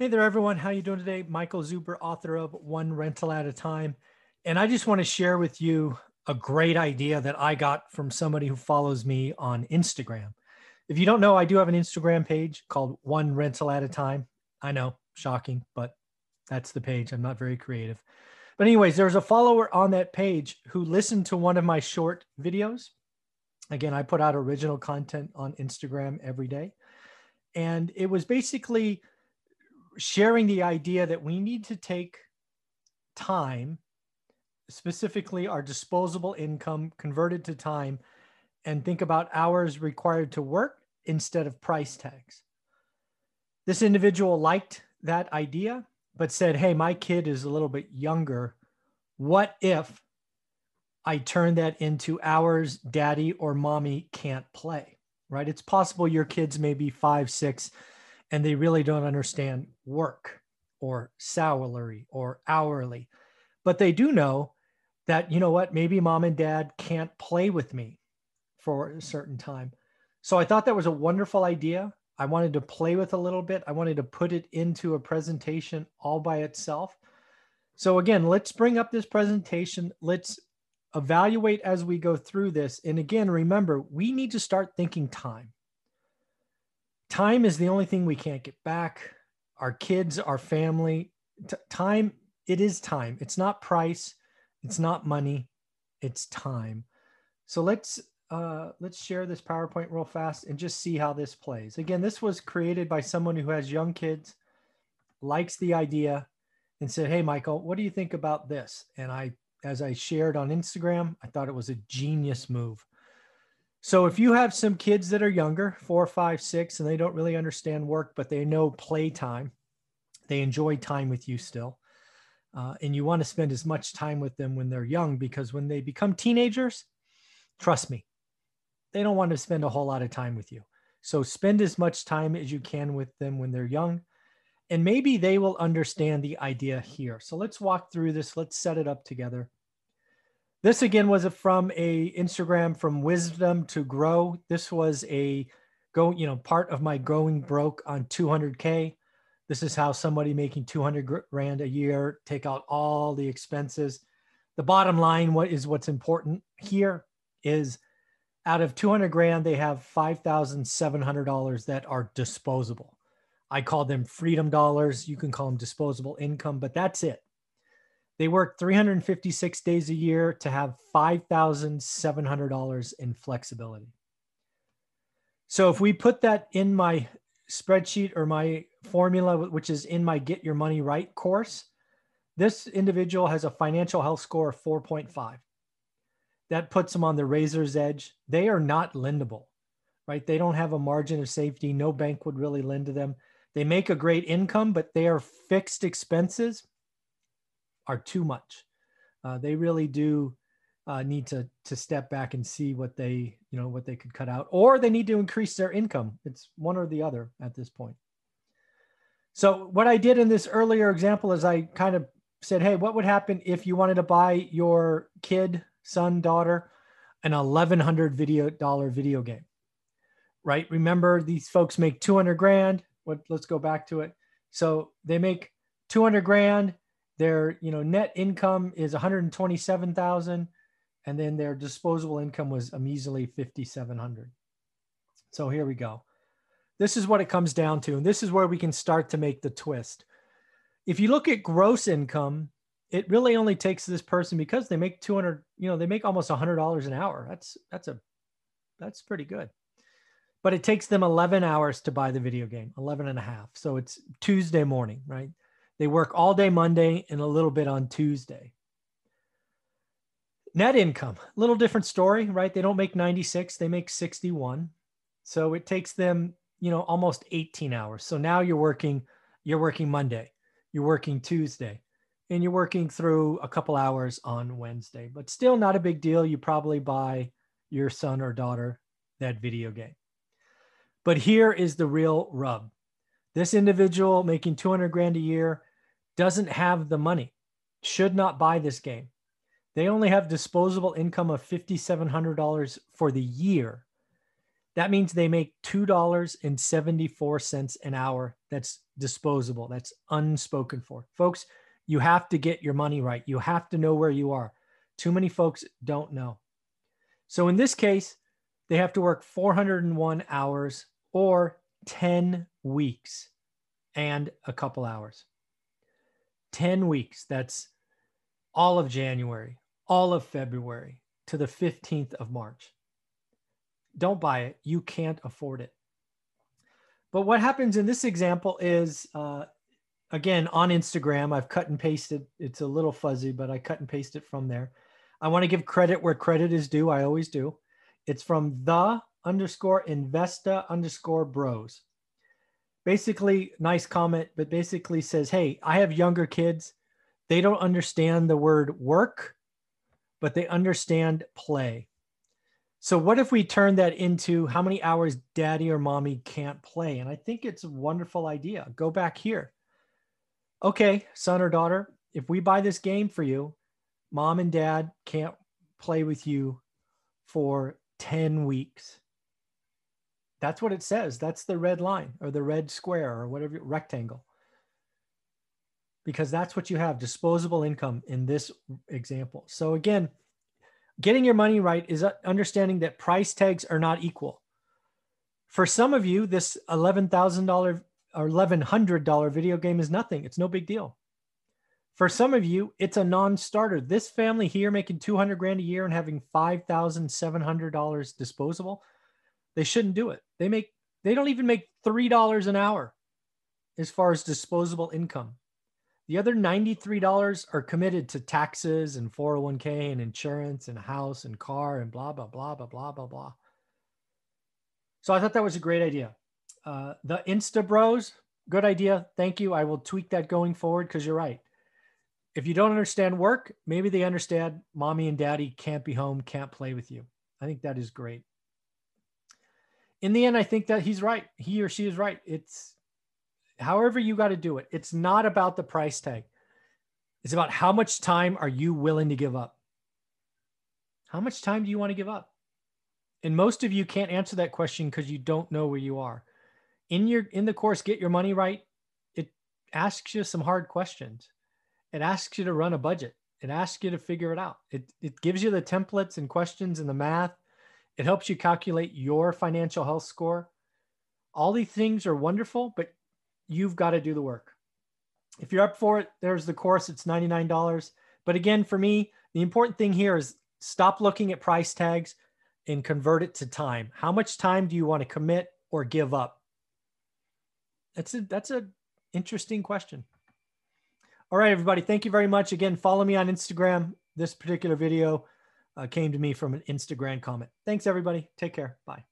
Hey there, everyone. How are you doing today? Michael Zuber, author of One Rental at a Time. And I just want to share with you a great idea that I got from somebody who follows me on Instagram. If you don't know, I do have an Instagram page called One Rental at a Time. I know, shocking, but that's the page. I'm not very creative. But, anyways, there's a follower on that page who listened to one of my short videos. Again, I put out original content on Instagram every day. And it was basically sharing the idea that we need to take time, specifically our disposable income converted to time, and think about hours required to work instead of price tags. This individual liked that idea, but said, Hey, my kid is a little bit younger. What if I turn that into hours daddy or mommy can't play? Right? It's possible your kids may be five, six, and they really don't understand work or salary or hourly. But they do know that, you know what, maybe mom and dad can't play with me for a certain time. So I thought that was a wonderful idea. I wanted to play with a little bit. I wanted to put it into a presentation all by itself. So again, let's bring up this presentation. Let's evaluate as we go through this. And again, remember, we need to start thinking time time is the only thing we can't get back. Our kids, our family, t- time, it is time. It's not price, it's not money, it's time. So let's uh, let's share this PowerPoint real fast and just see how this plays. Again, this was created by someone who has young kids, likes the idea, and said, "Hey, Michael, what do you think about this?" And I, as I shared on Instagram, I thought it was a genius move. So if you have some kids that are younger, four, five, six, and they don't really understand work, but they know playtime, they enjoy time with you still, uh, and you want to spend as much time with them when they're young because when they become teenagers, trust me, they don't want to spend a whole lot of time with you. So spend as much time as you can with them when they're young, and maybe they will understand the idea here. So let's walk through this. Let's set it up together. This again was from a Instagram from wisdom to grow. This was a go, you know, part of my growing broke on 200K. This is how somebody making 200 grand a year take out all the expenses. The bottom line, what is what's important here is out of 200 grand, they have $5,700 that are disposable. I call them freedom dollars. You can call them disposable income, but that's it. They work 356 days a year to have $5,700 in flexibility. So if we put that in my spreadsheet or my formula, which is in my Get Your Money Right course, this individual has a financial health score of 4.5. That puts them on the razor's edge. They are not lendable, right? They don't have a margin of safety. No bank would really lend to them. They make a great income, but they are fixed expenses are too much. Uh, they really do uh, need to to step back and see what they you know what they could cut out, or they need to increase their income. It's one or the other at this point. So what I did in this earlier example is I kind of said, hey, what would happen if you wanted to buy your kid, son, daughter, an eleven hundred video dollar video game? Right. Remember, these folks make two hundred grand. What? Let's go back to it. So they make two hundred grand their you know net income is 127,000 and then their disposable income was a measly 5700 so here we go. This is what it comes down to and this is where we can start to make the twist. If you look at gross income it really only takes this person because they make 200 you know they make almost $100 an hour. That's that's a that's pretty good. But it takes them 11 hours to buy the video game 11 and a half. So it's tuesday morning right they work all day Monday and a little bit on Tuesday. Net income, a little different story, right? They don't make 96, they make 61. So it takes them, you know, almost 18 hours. So now you're working you're working Monday, you're working Tuesday, and you're working through a couple hours on Wednesday. But still not a big deal. You probably buy your son or daughter that video game. But here is the real rub. This individual making 200 grand a year doesn't have the money, should not buy this game. They only have disposable income of $5,700 for the year. That means they make $2.74 an hour. That's disposable. That's unspoken for. Folks, you have to get your money right. You have to know where you are. Too many folks don't know. So in this case, they have to work 401 hours or 10 weeks and a couple hours. 10 weeks. That's all of January, all of February to the 15th of March. Don't buy it. You can't afford it. But what happens in this example is, uh, again, on Instagram, I've cut and pasted. It's a little fuzzy, but I cut and paste it from there. I want to give credit where credit is due. I always do. It's from the underscore investa underscore bros. Basically, nice comment, but basically says, Hey, I have younger kids. They don't understand the word work, but they understand play. So, what if we turn that into how many hours daddy or mommy can't play? And I think it's a wonderful idea. Go back here. Okay, son or daughter, if we buy this game for you, mom and dad can't play with you for 10 weeks. That's what it says. That's the red line or the red square or whatever rectangle. Because that's what you have disposable income in this example. So, again, getting your money right is understanding that price tags are not equal. For some of you, this $11,000 or $1,100 video game is nothing. It's no big deal. For some of you, it's a non-starter. This family here making 200 grand a year and having $5,700 disposable, they shouldn't do it. They make they don't even make $3 an hour as far as disposable income. The other $93 are committed to taxes and 401k and insurance and house and car and blah, blah, blah, blah, blah, blah, blah. So I thought that was a great idea. Uh, the Insta Bros, good idea. Thank you. I will tweak that going forward because you're right if you don't understand work, maybe they understand mommy and daddy can't be home, can't play with you. I think that is great. In the end, I think that he's right. He or she is right. It's however you got to do it. It's not about the price tag. It's about how much time are you willing to give up? How much time do you want to give up? And most of you can't answer that question because you don't know where you are. In your in the course, get your money right. It asks you some hard questions it asks you to run a budget. It asks you to figure it out. It, it gives you the templates and questions and the math. It helps you calculate your financial health score. All these things are wonderful, but you've got to do the work. If you're up for it, there's the course. It's $99. But again, for me, the important thing here is stop looking at price tags and convert it to time. How much time do you want to commit or give up? That's a that's a interesting question. All right, everybody. Thank you very much. Again, follow me on Instagram. This particular video uh, came to me from an Instagram comment. Thanks, everybody. Take care. Bye.